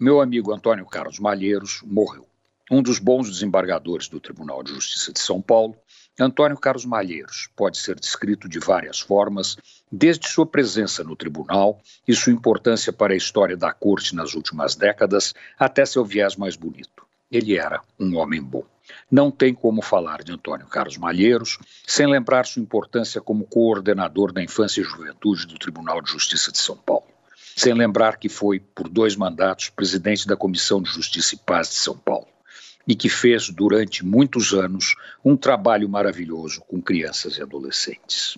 Meu amigo Antônio Carlos Malheiros morreu. Um dos bons desembargadores do Tribunal de Justiça de São Paulo, Antônio Carlos Malheiros pode ser descrito de várias formas, desde sua presença no tribunal e sua importância para a história da corte nas últimas décadas, até seu viés mais bonito. Ele era um homem bom. Não tem como falar de Antônio Carlos Malheiros sem lembrar sua importância como coordenador da infância e juventude do Tribunal de Justiça de São Paulo. Sem lembrar que foi, por dois mandatos, presidente da Comissão de Justiça e Paz de São Paulo e que fez durante muitos anos um trabalho maravilhoso com crianças e adolescentes.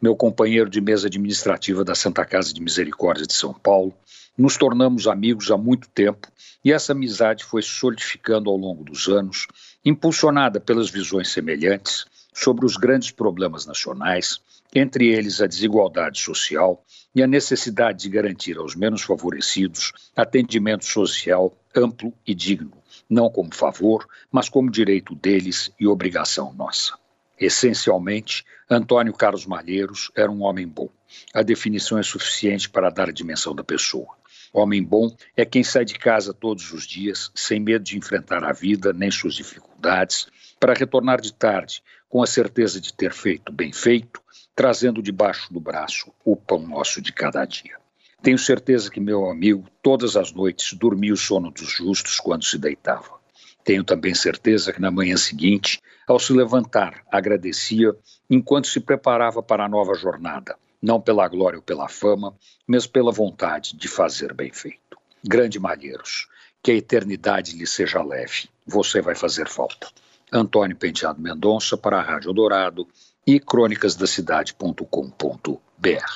Meu companheiro de mesa administrativa da Santa Casa de Misericórdia de São Paulo, nos tornamos amigos há muito tempo e essa amizade foi solidificando ao longo dos anos, impulsionada pelas visões semelhantes sobre os grandes problemas nacionais, entre eles a desigualdade social e a necessidade de garantir aos menos favorecidos atendimento social amplo e digno, não como favor, mas como direito deles e obrigação nossa. Essencialmente, Antônio Carlos Malheiros era um homem bom. A definição é suficiente para dar a dimensão da pessoa. Homem bom é quem sai de casa todos os dias, sem medo de enfrentar a vida nem suas dificuldades, para retornar de tarde com a certeza de ter feito bem feito, trazendo debaixo do braço o pão nosso de cada dia. Tenho certeza que meu amigo, todas as noites, dormia o sono dos justos quando se deitava. Tenho também certeza que na manhã seguinte, ao se levantar, agradecia enquanto se preparava para a nova jornada, não pela glória ou pela fama, mas pela vontade de fazer bem feito. Grande Malheiros, que a eternidade lhe seja leve, você vai fazer falta. Antônio Penteado Mendonça para a Rádio Dourado e crônicasdacidade.com.br.